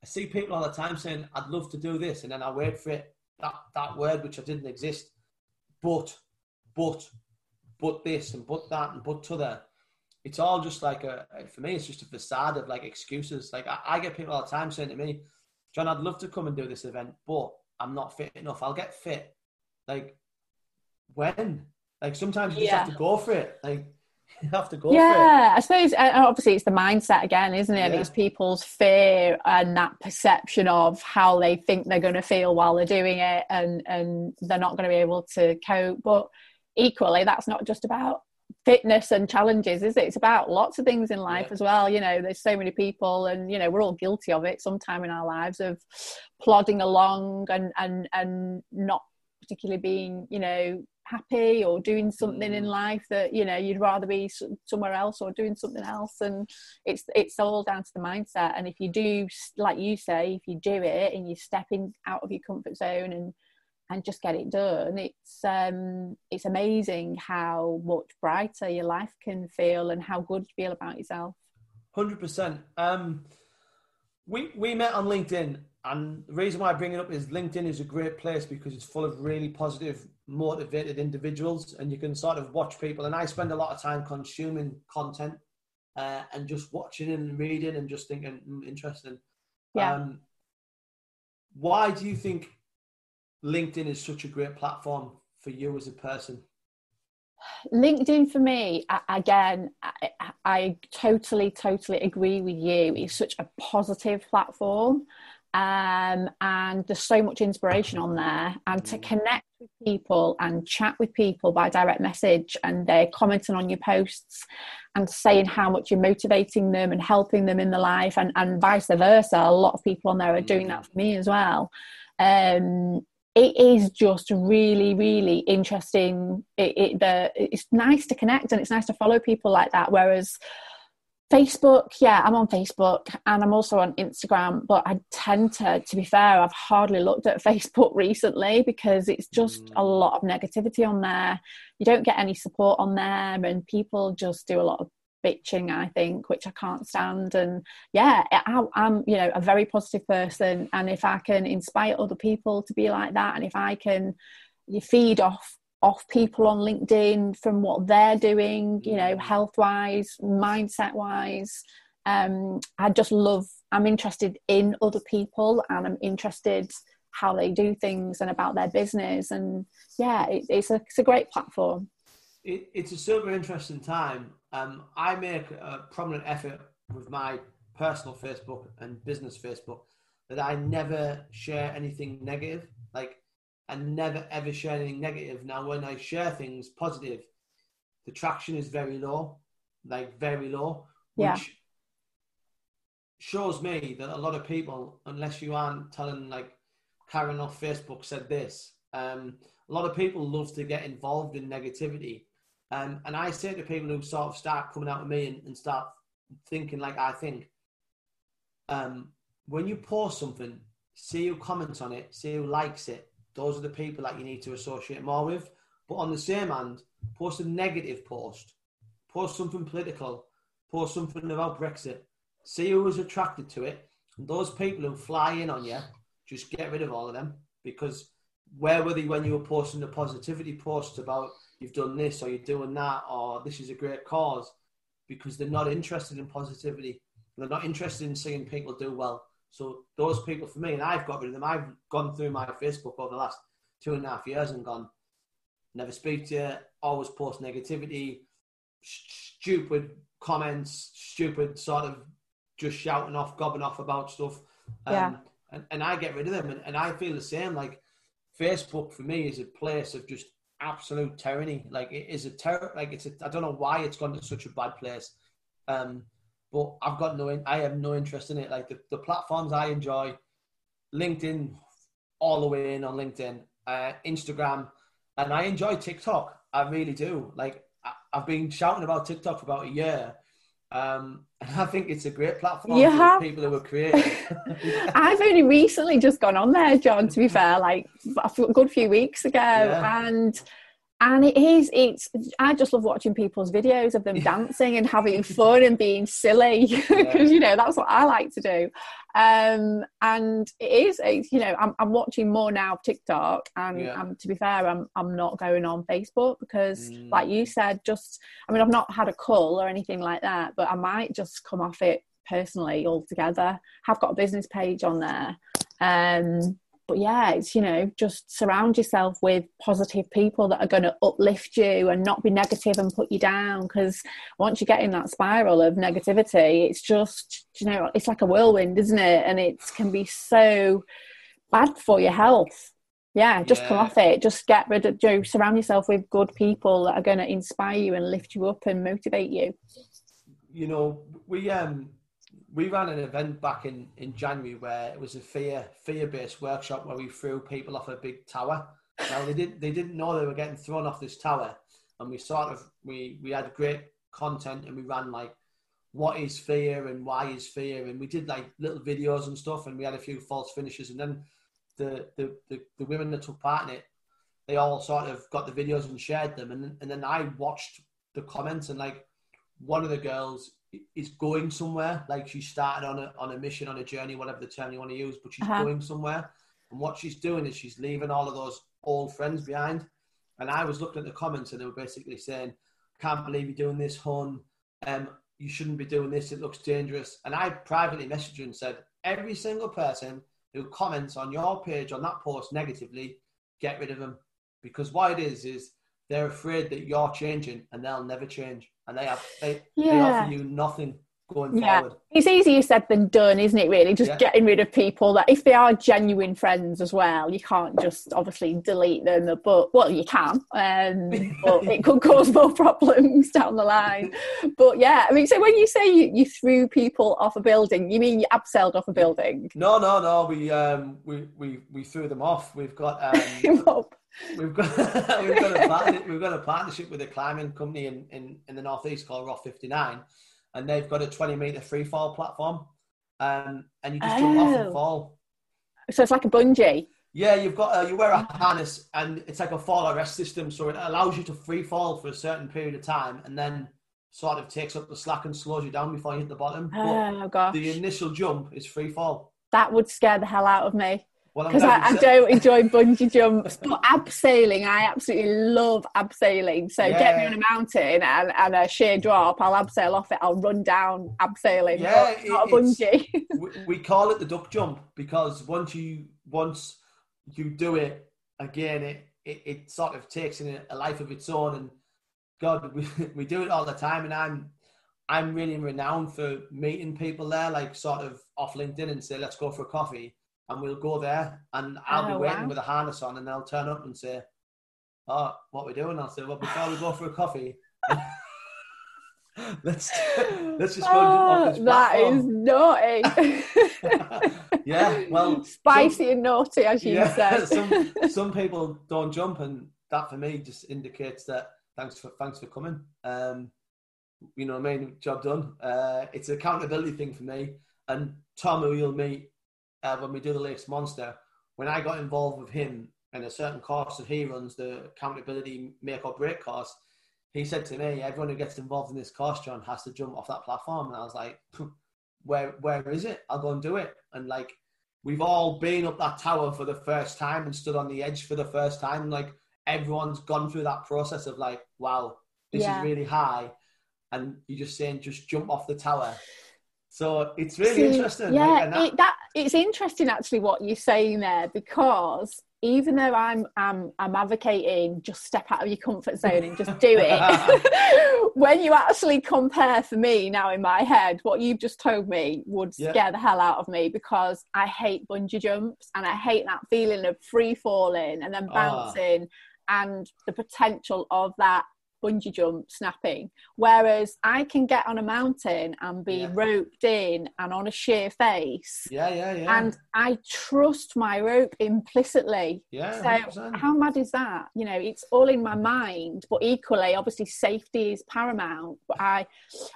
Speaker 1: I see people all the time saying, "I'd love to do this," and then I wait for it. That that word which I didn't exist, but, but, but this and but that and but t'other. It's all just like a for me. It's just a facade of like excuses. Like I, I get people all the time saying to me, John, I'd love to come and do this event, but I'm not fit enough. I'll get fit. Like when? Like sometimes you just have to go for it. Like you have to go for it.
Speaker 2: yeah i suppose uh, obviously it's the mindset again isn't it
Speaker 1: Yeah.
Speaker 2: it's people's fear and that perception of how they think they're going to feel while they're doing it and and they're not going to be able to cope but equally that's not just about fitness and challenges is it it's about lots of things in life
Speaker 1: Yeah.
Speaker 2: as well you know there's so many people and you know we're all guilty of it sometime in our lives of plodding along and and and not particularly being you know happy or doing something in life that you know you'd rather be somewhere else or doing something else. And it's it's all down to the mindset. And if you do like you say if you do it and you step in out of your comfort zone and and just get it done it's um it's amazing how much brighter your life can feel and how good you feel about yourself.
Speaker 1: Hundred percent. Um, we we met on LinkedIn, and the reason why I bring it up is LinkedIn is a great place because it's full of really positive, motivated individuals, and you can sort of watch people. And I spend a lot of time consuming content uh, and just watching and reading and just thinking mm, interesting.
Speaker 2: Yeah.
Speaker 1: Um, why do you think LinkedIn is such a great platform for you as a person?
Speaker 2: LinkedIn for me, again, I, I totally, totally agree with you. It's such a positive platform. Um, and there's so much inspiration on there. And to connect with people and chat with people by direct message, and they're commenting on your posts and saying how much you're motivating them and helping them in the life, and, and vice versa. A lot of people on there are doing that for me as well. Um, it is just really really interesting it, it the it's nice to connect and it's nice to follow people like that whereas facebook yeah i'm on facebook and i'm also on instagram but i tend to to be fair i've hardly looked at facebook recently because it's just a mm. lot of negativity on there. You don't get any support on there and people just do a lot of bitching i think which i can't stand. And yeah I, i'm you know a very positive person. And if i can inspire other people to be like that and if i can you feed off off people on linkedin from what they're doing you know health wise mindset wise um i just love i'm interested in other people and i'm interested how they do things and about their business and yeah it, it's a it's a great platform
Speaker 1: it, it's a super interesting time. Um, I make a prominent effort with my personal Facebook and business Facebook that I never share anything negative. Like, I never ever share anything negative. Now, when I share things positive, the traction is very low, like very low, which
Speaker 2: Yeah.
Speaker 1: shows me that a lot of people, unless you aren't telling like Karen off Facebook said this, um, a lot of people love to get involved in negativity. Um, and I say to people who sort of start coming out of me and, and start thinking like I think, um, when you post something, see who comments on it, see who likes it. Those are the people that you need to associate more with. But on the same hand, post a negative post, post something political, post something about Brexit. See who is attracted to it. And those people who fly in on you, just get rid of all of them because where were they when you were posting the positivity posts about you've done this or you're doing that or this is a great cause because they're not interested in positivity. They're not interested in seeing people do well. So those people for me, and I've got rid of them. I've gone through my Facebook over the last two and a half years and gone, never speak to you, always post negativity, stupid comments, stupid sort of just shouting off, gobbing off about stuff. Um,
Speaker 2: Yeah.
Speaker 1: and, and I get rid of them. And, and I feel the same. Like Facebook for me is a place of just absolute tyranny. Like it is a terror. Like it's a. I don't know why it's gone to such a bad place. Um, but I've got no. I have no interest in it. Like the, the platforms I enjoy, LinkedIn, all the way in on LinkedIn, uh, Instagram, and I enjoy TikTok. I really do. Like I, I've been shouting about TikTok for about a year. Um, and I think it's a great platform
Speaker 2: You
Speaker 1: for
Speaker 2: have-
Speaker 1: people who are creative.
Speaker 2: I've only recently just gone on there, John. To be fair, like a good few weeks ago,
Speaker 1: Yeah.
Speaker 2: and and it is. It's. I just love watching people's videos of them dancing and having fun and being silly because you know that's what I like to do. Um, and it is. It's, you know, I'm, I'm watching more now of TikTok, and
Speaker 1: Yeah.
Speaker 2: um, to be fair, I'm I'm not going on Facebook because,
Speaker 1: Mm.
Speaker 2: like you said, just. I mean, I've not had a call or anything like that, but I might just come off it personally altogether. Have got a business page on there. Um, but yeah, it's you know just surround yourself with positive people that are going to uplift you and not be negative and put you down. Because once you get in that spiral of negativity, it's just you know it's like a whirlwind, isn't it? And it can be so bad for your health. Yeah, just come off it. Just get rid of. You know, surround yourself with good people that are going to inspire you and lift you up and motivate you.
Speaker 1: you know, we um we ran an event back in in January where it was a fear fear based workshop where we threw people off a big tower. Now they didn't they didn't know they were getting thrown off this tower, and we sort of we we had great content and we ran like what is fear and why is fear and we did like little videos and stuff and we had a few false finishes and then the the the, the women that took part in it they all sort of got the videos and shared them and and then I watched the comments and like one of the girls is going somewhere. Like she started on a on a mission, on a journey, whatever the term you want to use, but she's
Speaker 2: Uh-huh.
Speaker 1: going somewhere. And what she's doing is she's leaving all of those old friends behind. And I was looking at the comments, and they were basically saying, "Can't believe you're doing this, hun. Um, you shouldn't be doing this. It looks dangerous." And I privately messaged her and said, "Every single person who comments on your page on that post negatively, get rid of them, because what it is is." They're afraid that you're changing and they'll never change. And they have they, they offer you nothing going
Speaker 2: Yeah.
Speaker 1: forward.
Speaker 2: It's easier said than done, isn't it? Really, just
Speaker 1: Yeah.
Speaker 2: getting rid of people that, if they are genuine friends as well, you can't just obviously delete them. But well, you can, um, but it could cause more problems down the line. But yeah, I mean, so when you say you, you threw people off a building, you mean you abseiled off a building?
Speaker 1: No, no, no. We um we we, we threw them off. We've got um we've got we've got a partner, we've got a partnership with a climbing company in, in, in the northeast called Rock 59, and they've got a 20 meter free fall platform. Um, and you just jump off
Speaker 2: Oh.
Speaker 1: and fall.
Speaker 2: so it's like a bungee.
Speaker 1: Yeah, you've got uh, you wear a harness and it's like a fall arrest system, so it allows you to free fall for a certain period of time, and then sort of takes up the slack and slows you down before you hit the bottom. But
Speaker 2: Oh gosh,
Speaker 1: the initial jump is free fall.
Speaker 2: that would scare the hell out of me.
Speaker 1: Well,
Speaker 2: because
Speaker 1: glad
Speaker 2: I, I don't enjoy bungee jumps, but abseiling, I absolutely love abseiling. So get me on a mountain and, and a sheer drop, I'll abseil off it, I'll run down abseiling,
Speaker 1: Yeah,
Speaker 2: but not a
Speaker 1: it-
Speaker 2: bungee.
Speaker 1: we, we call it the duck jump because once you once you do it again, it it, it sort of takes in a, a life of its own. And God, we we do it all the time, and I'm I'm really renowned for meeting people there, like sort of off LinkedIn, and say, let's go for a coffee, and we'll go there, and I'll
Speaker 2: Oh,
Speaker 1: be waiting
Speaker 2: wow.
Speaker 1: with a harness on, and they'll turn up and say, oh, what we doing? I'll say, well, before we go for a coffee. let's let's just go jump off this
Speaker 2: Oh, that is naughty.
Speaker 1: yeah, well,
Speaker 2: Spicy and naughty, as you said.
Speaker 1: some some people don't jump, and that for me just indicates that thanks for thanks for coming. Um, you know, I mean, job done. Uh, it's an accountability thing for me. And Tom, who you'll meet uh, when we do the Lakes Monster, when I got involved with him and a certain course that he runs, the accountability make or break course, he said to me, "Everyone who gets involved in this course, John, has to jump off that platform." And I was like, "Where where is it? I'll go and do it." And like we've all been up that tower for the first time and stood on the edge for the first time. Like everyone's gone through that process of like, wow, this
Speaker 2: Yeah.
Speaker 1: is really high, and you're just saying, just jump off the tower. So it's really
Speaker 2: See,
Speaker 1: interesting.
Speaker 2: Yeah,
Speaker 1: and that-
Speaker 2: it, that it's interesting actually what you're saying there because even though I'm I'm I'm advocating just step out of your comfort zone and just do it, when you actually compare for me now in my head, what you've just told me would yeah. scare the hell out of me because I hate bungee jumps and I hate that feeling of free falling and then ah. bouncing and the potential of that bungee jump snapping. Whereas I can get on a mountain and be yeah. roped in and on a sheer face.
Speaker 1: Yeah, yeah, yeah.
Speaker 2: And I trust my rope implicitly.
Speaker 1: Yeah.
Speaker 2: So 100%. how mad is that? You know, it's all in my mind, but equally, obviously, safety is paramount. But I,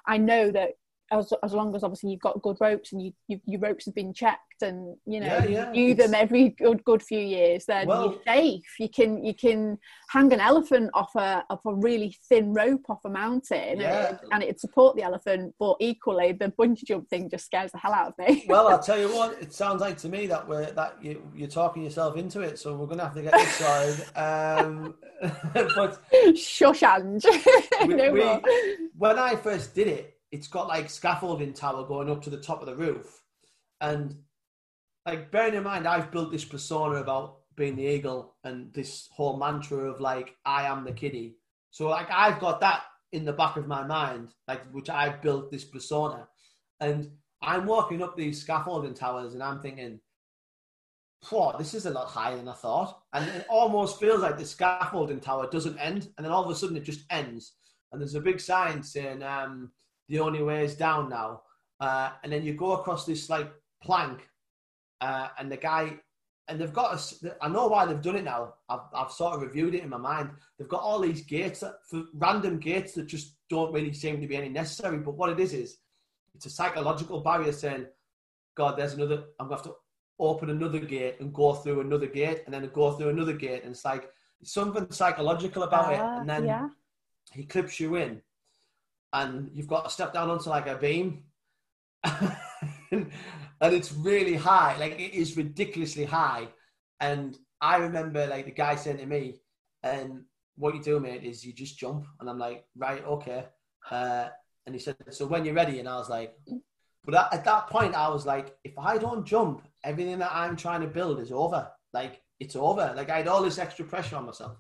Speaker 2: I know that as, as long as obviously you've got good ropes and you, you your ropes have been checked and you know yeah, yeah. you do them every good good few years then well, you're safe you can you can hang an elephant off a off a really thin rope off a mountain yeah. and, and it'd support the elephant but equally the bungee jump thing just scares the hell out of me
Speaker 1: well i'll tell you what it sounds like to me that we're that you, you're talking yourself into it so we're gonna have to get this sorted um but
Speaker 2: shush Ange.
Speaker 1: no we, when i first did it it's got like scaffolding tower going up to the top of the roof. And like bearing in mind, I've built this persona about being the eagle and this whole mantra of like, I am the kiddie. So like I've got that in the back of my mind, like which I built this persona. And I'm walking up these scaffolding towers and I'm thinking, Whoa, this is a lot higher than I thought. And it almost feels like the scaffolding tower doesn't end. And then all of a sudden it just ends. And there's a big sign saying, um, the only way is down now. Uh, and then you go across this like plank, uh, and the guy, and they've got, a, I know why they've done it now. I've, I've sort of reviewed it in my mind. They've got all these gates, that, for random gates that just don't really seem to be any necessary. But what it is, is it's a psychological barrier saying, God, there's another, I'm going to have to open another gate and go through another gate and then go through another gate. And it's like, something psychological about uh, it. And then yeah. he clips you in and you've got to step down onto like a beam. And it's really high like it is ridiculously high. And i remember like the guy saying to me and what you do mate is you just jump. And i'm like right okay. Uh, and he said so when you're ready and i was like but at, at that point i was like if i don't jump everything that i'm trying to build is over. Like it's over. Like i had all this extra pressure on myself.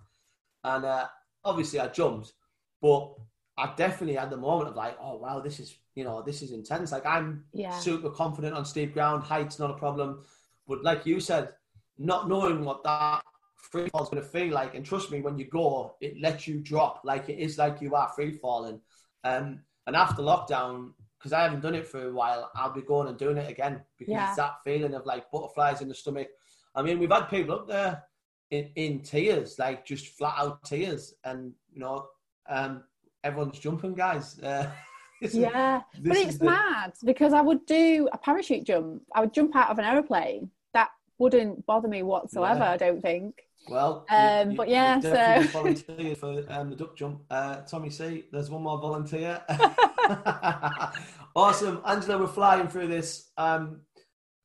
Speaker 1: And uh, obviously i jumped but I definitely had the moment of like, oh wow, this is you know this is intense. Like I'm yeah. super confident on steep ground, height's not a problem, but like you said, not knowing what that free fall is going to feel like, and trust me, when you go, it lets you drop. Like it is like you are free falling. Um, and after lockdown, because I haven't done it for a while, I'll be going and doing it again because yeah. it's that feeling of like butterflies in the stomach. I mean, we've had people up there in, in tears, like just flat out tears, and you know, um, everyone's jumping, guys. Uh,
Speaker 2: yeah, but it's mad because I would do a parachute jump. I would jump out of an aeroplane. That wouldn't bother me whatsoever. Yeah. I don't think.
Speaker 1: Well,
Speaker 2: um, you, but yeah, so
Speaker 1: volunteer for um, the duck jump. Uh, Tommy C, there's one more volunteer. awesome, Angela. We're flying through this, um,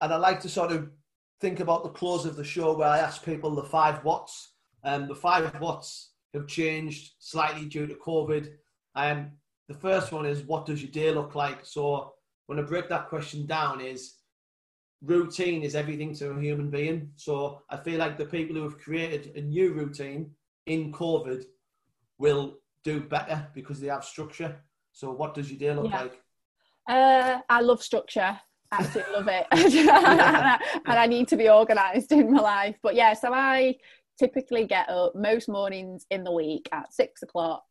Speaker 1: and I like to sort of think about the close of the show where I ask people the five what's. Um, the five what's have changed slightly due to COVID. Um, the first one is what does your day look like? So when I break that question down is routine is everything to a human being. So I feel like the people who have created a new routine in COVID will do better because they have structure. So what does your day look yeah. like?
Speaker 2: Uh, I love structure. Absolutely love it. and I need to be organised in my life. But yeah, so I typically get up most mornings in the week at six o'clock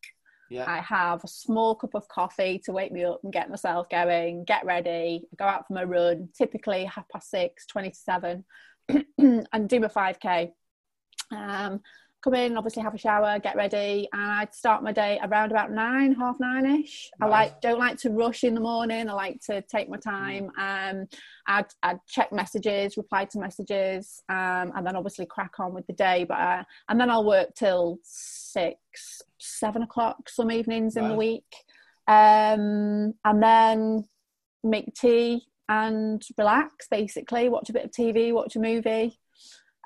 Speaker 2: yeah. I have a small cup of coffee to wake me up and get myself going, get ready, go out for my run, typically half past six, 20 to seven, and do my 5K. Um, come in, obviously have a shower, get ready, and I'd start my day around about nine, half nine ish. Nice. I like don't like to rush in the morning. I like to take my time. Mm. Um, I'd, I'd check messages, reply to messages, um, and then obviously crack on with the day. But uh, and then I'll work till six, seven o'clock some evenings right. in the week. Um, and then make tea and relax basically, watch a bit of TV, watch a movie.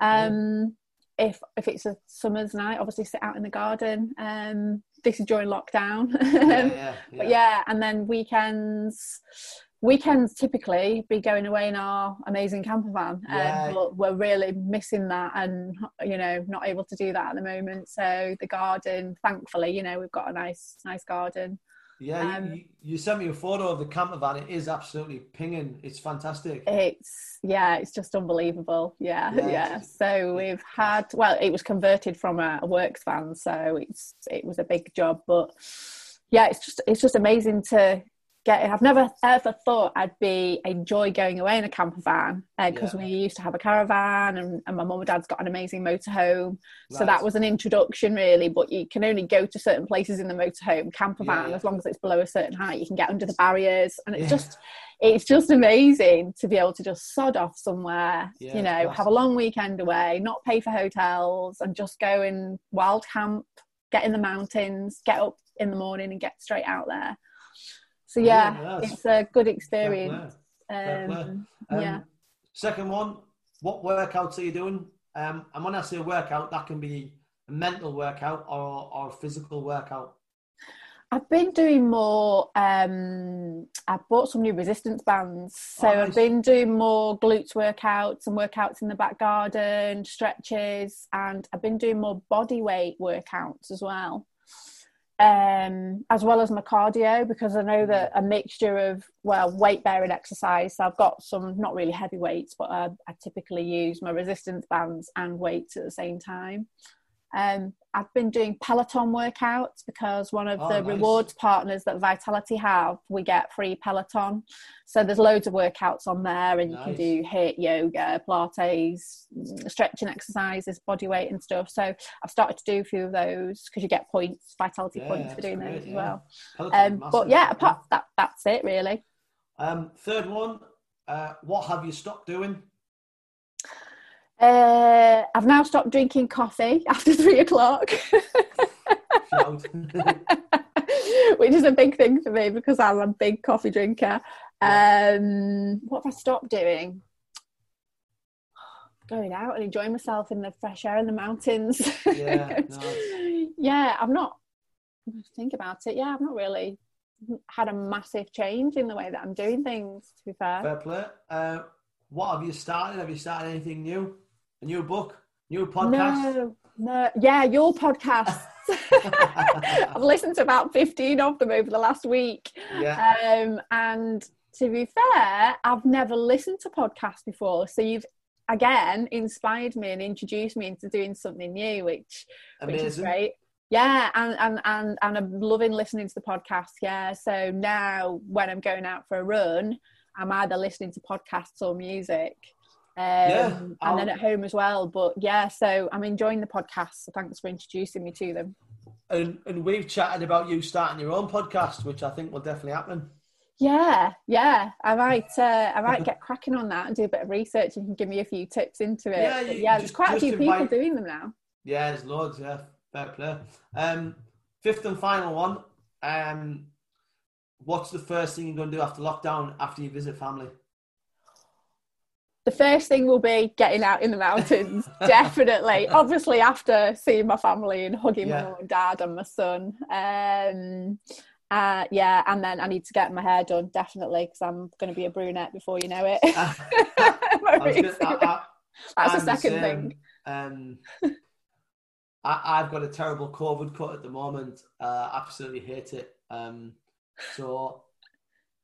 Speaker 2: Um. If if it's a summer's night, obviously sit out in the garden. Um, this is during lockdown. yeah, yeah, but yeah, and then weekends weekends typically be going away in our amazing camper van um,
Speaker 1: Yeah.
Speaker 2: but we're really missing that and you know not able to do that at the moment so the garden thankfully you know we've got a nice nice garden
Speaker 1: Yeah, you-
Speaker 2: Um,
Speaker 1: you, you sent me a photo of the camper van. It is absolutely pinging. It's fantastic.
Speaker 2: it's yeah it's just unbelievable yeah
Speaker 1: Yeah,
Speaker 2: yeah, so we've had well it was converted from a, a works van so it's it was a big job but yeah it's just it's just amazing to i've never ever thought i'd be enjoy going away in a camper van uh, because
Speaker 1: Yeah.
Speaker 2: we used to have a caravan and, and my mum and dad's got an amazing motorhome so that was an introduction really but you can only go to certain places in the motorhome camper van
Speaker 1: yeah.
Speaker 2: as long as it's below a certain height you can get under the barriers and it's
Speaker 1: Yeah.
Speaker 2: just it's just amazing to be able to just sod off somewhere you know have a long weekend away not pay for hotels and just go and wild camp get in the mountains get up in the morning and get straight out there so yeah,
Speaker 1: Yeah,
Speaker 2: it's a good
Speaker 1: Fair
Speaker 2: experience
Speaker 1: play. Fair play.
Speaker 2: um,
Speaker 1: Um,
Speaker 2: yeah
Speaker 1: Second one, what workouts are you doing? Um, and when I say a workout, that can be a mental workout or, or a physical workout.
Speaker 2: I've been doing more. Um, I bought some new resistance bands, so
Speaker 1: Oh,
Speaker 2: I've been doing more glutes workouts and workouts in the back garden, stretches, and I've been doing more body weight workouts as well, um, as well as my cardio because I know that a mixture of well weight bearing exercise. So I've got some not really heavy weights, but I, I typically use my resistance bands and weights at the same time. Um, I've been doing Peloton workouts because one of
Speaker 1: Oh,
Speaker 2: the
Speaker 1: nice.
Speaker 2: rewards partners that Vitality have, we get free Peloton. So there's loads of workouts on there, and you can do HIIT, yoga, Pilates, mm, stretching exercises, body weight, and stuff. So I've started to do a few of those because you get points, Vitality
Speaker 1: Yeah,
Speaker 2: points for doing
Speaker 1: great,
Speaker 2: those as
Speaker 1: yeah.
Speaker 2: well.
Speaker 1: Peloton's
Speaker 2: Um, but yeah, apart that that's it really.
Speaker 1: Um, third one, uh, what have you stopped doing?
Speaker 2: Uh, I've now stopped drinking coffee after three o'clock. Which is a big thing for me because I'm a big coffee drinker. Um, what have I stopped doing? Going out and enjoying myself in the fresh air in the mountains.
Speaker 1: Yeah, no,
Speaker 2: yeah, I'm not. Think about it. Yeah, I've not really had a massive change in the way that I'm doing things. To be fair,
Speaker 1: Fair play. Uh, what have you started? Have you started anything new? A new book? New podcast?
Speaker 2: no, no, yeah, your podcast. I've listened to about 15 of them over the last week.
Speaker 1: Yeah.
Speaker 2: Um, and to be fair, I've never listened to podcasts before. So you've again inspired me and introduced me into doing something new, which which is great. Yeah, and, and and and I'm loving listening to the podcast. Yeah, so now when I'm going out for a run, I'm either listening to podcasts or music. Um, and
Speaker 1: I'll-
Speaker 2: then at home as well. But yeah, so I'm enjoying the podcast. So thanks for introducing me to them.
Speaker 1: And, and we've chatted about you starting your own podcast, which I think will definitely happen.
Speaker 2: Yeah, yeah. I might, uh, I might get cracking on that and do a bit of research. and You can give me a few tips into it.
Speaker 1: Yeah, you-
Speaker 2: yeah. There's quite a few people doing them now.
Speaker 1: Yeah, there's loads. Yeah, fair play. Um, fifth and final one. Um, what's the first thing you're going to do after lockdown? After you visit family?
Speaker 2: The first thing will be getting out in the mountains, definitely. Obviously, after seeing my family and hugging
Speaker 1: Yeah.
Speaker 2: my mum and dad and my son. Um, uh, yeah, and then I need to get my hair done, definitely, because I'm going to be a brunette before you know it.
Speaker 1: Gonna- I- I-
Speaker 2: That's
Speaker 1: I'm
Speaker 2: the second thing.
Speaker 1: Um, I, I've got a terrible COVID cut at the moment. Uh, absolutely hate it. Um, so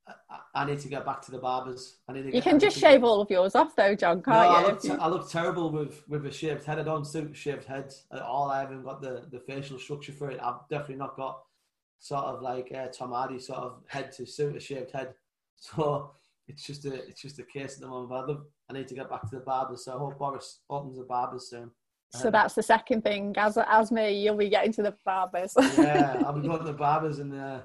Speaker 1: I, I need to get back to the barbers. I need to
Speaker 2: You can
Speaker 1: I
Speaker 2: just shave all of yours off, though, John,
Speaker 1: No, I
Speaker 2: can't
Speaker 1: look, te-
Speaker 2: you?
Speaker 1: I look terrible with, with a shaved head. I don't suit shaved heads at all. I haven't got the, the facial structure for it. I've definitely not got sort of like uh, Tom Hardy sort of head to suit a shaved head. So it's just a it's just a case at the moment. But I, love, I need to get back to the barbers. So I hope Boris opens the barbers soon.
Speaker 2: So
Speaker 1: Um,
Speaker 2: that's the second thing. As as me, you'll be getting to the barbers.
Speaker 1: yeah, I'll be going to the barbers and uh,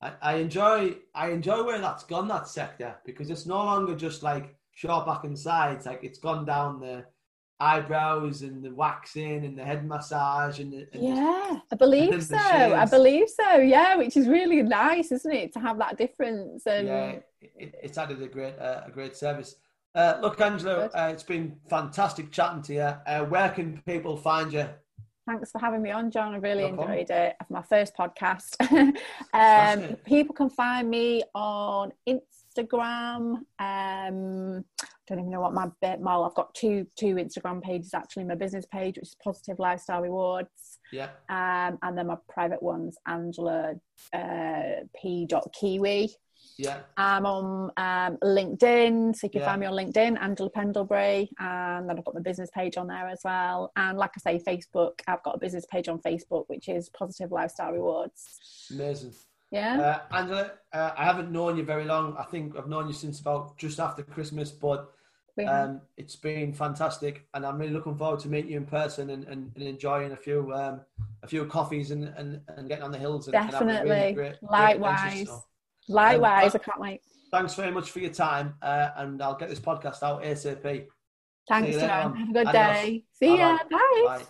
Speaker 1: I, I enjoy I enjoy where that's gone that sector because it's no longer just like short back and sides. Like it's gone down the eyebrows and the waxing and the head massage and, the, and the-
Speaker 2: yeah, I believe
Speaker 1: the
Speaker 2: so. I believe so. Yeah, which is really nice, isn't it, to have that difference? And
Speaker 1: yeah, it, it's added a great uh, a great service. Uh, look, Angela,
Speaker 2: Good.
Speaker 1: uh, it's been fantastic chatting to you. Uh, where can people find you?
Speaker 2: Thanks for having me on, John. I really
Speaker 1: No
Speaker 2: enjoyed it. My first podcast. um, people can find me on Instagram. Um, don't even know what my bit. Well, I've got two two Instagram pages actually. My business page, which is Positive Lifestyle Rewards.
Speaker 1: Yeah.
Speaker 2: Um, and then my private ones, Angela uh, P. Kiwi.
Speaker 1: Yeah.
Speaker 2: I'm on um, LinkedIn, so you can
Speaker 1: Yeah.
Speaker 2: find me on LinkedIn, Angela Pendlebury, and then I've got my business page on there as well. And like I say, Facebook, I've got a business page on Facebook, which is Positive Lifestyle Rewards.
Speaker 1: Amazing.
Speaker 2: Yeah.
Speaker 1: Uh, Angela, uh, I haven't known you very long. I think I've known you since about just after Christmas, but um, it's been fantastic, and I'm really looking forward to meeting you in person and, and, and enjoying a few um, a few coffees and, and, and getting on the hills. And, and having really
Speaker 2: Definitely.
Speaker 1: great- great
Speaker 2: Likewise.
Speaker 1: So
Speaker 2: Likewise,
Speaker 1: um,
Speaker 2: I can't wait.
Speaker 1: thanks very much for your time, uh, and I'll get this podcast out asap.
Speaker 2: Thanks,
Speaker 1: you later
Speaker 2: Joan.
Speaker 1: on.
Speaker 2: Have a good
Speaker 1: Adios.
Speaker 2: day. See ya.
Speaker 1: Bye-bye.
Speaker 2: Bye.
Speaker 1: Bye.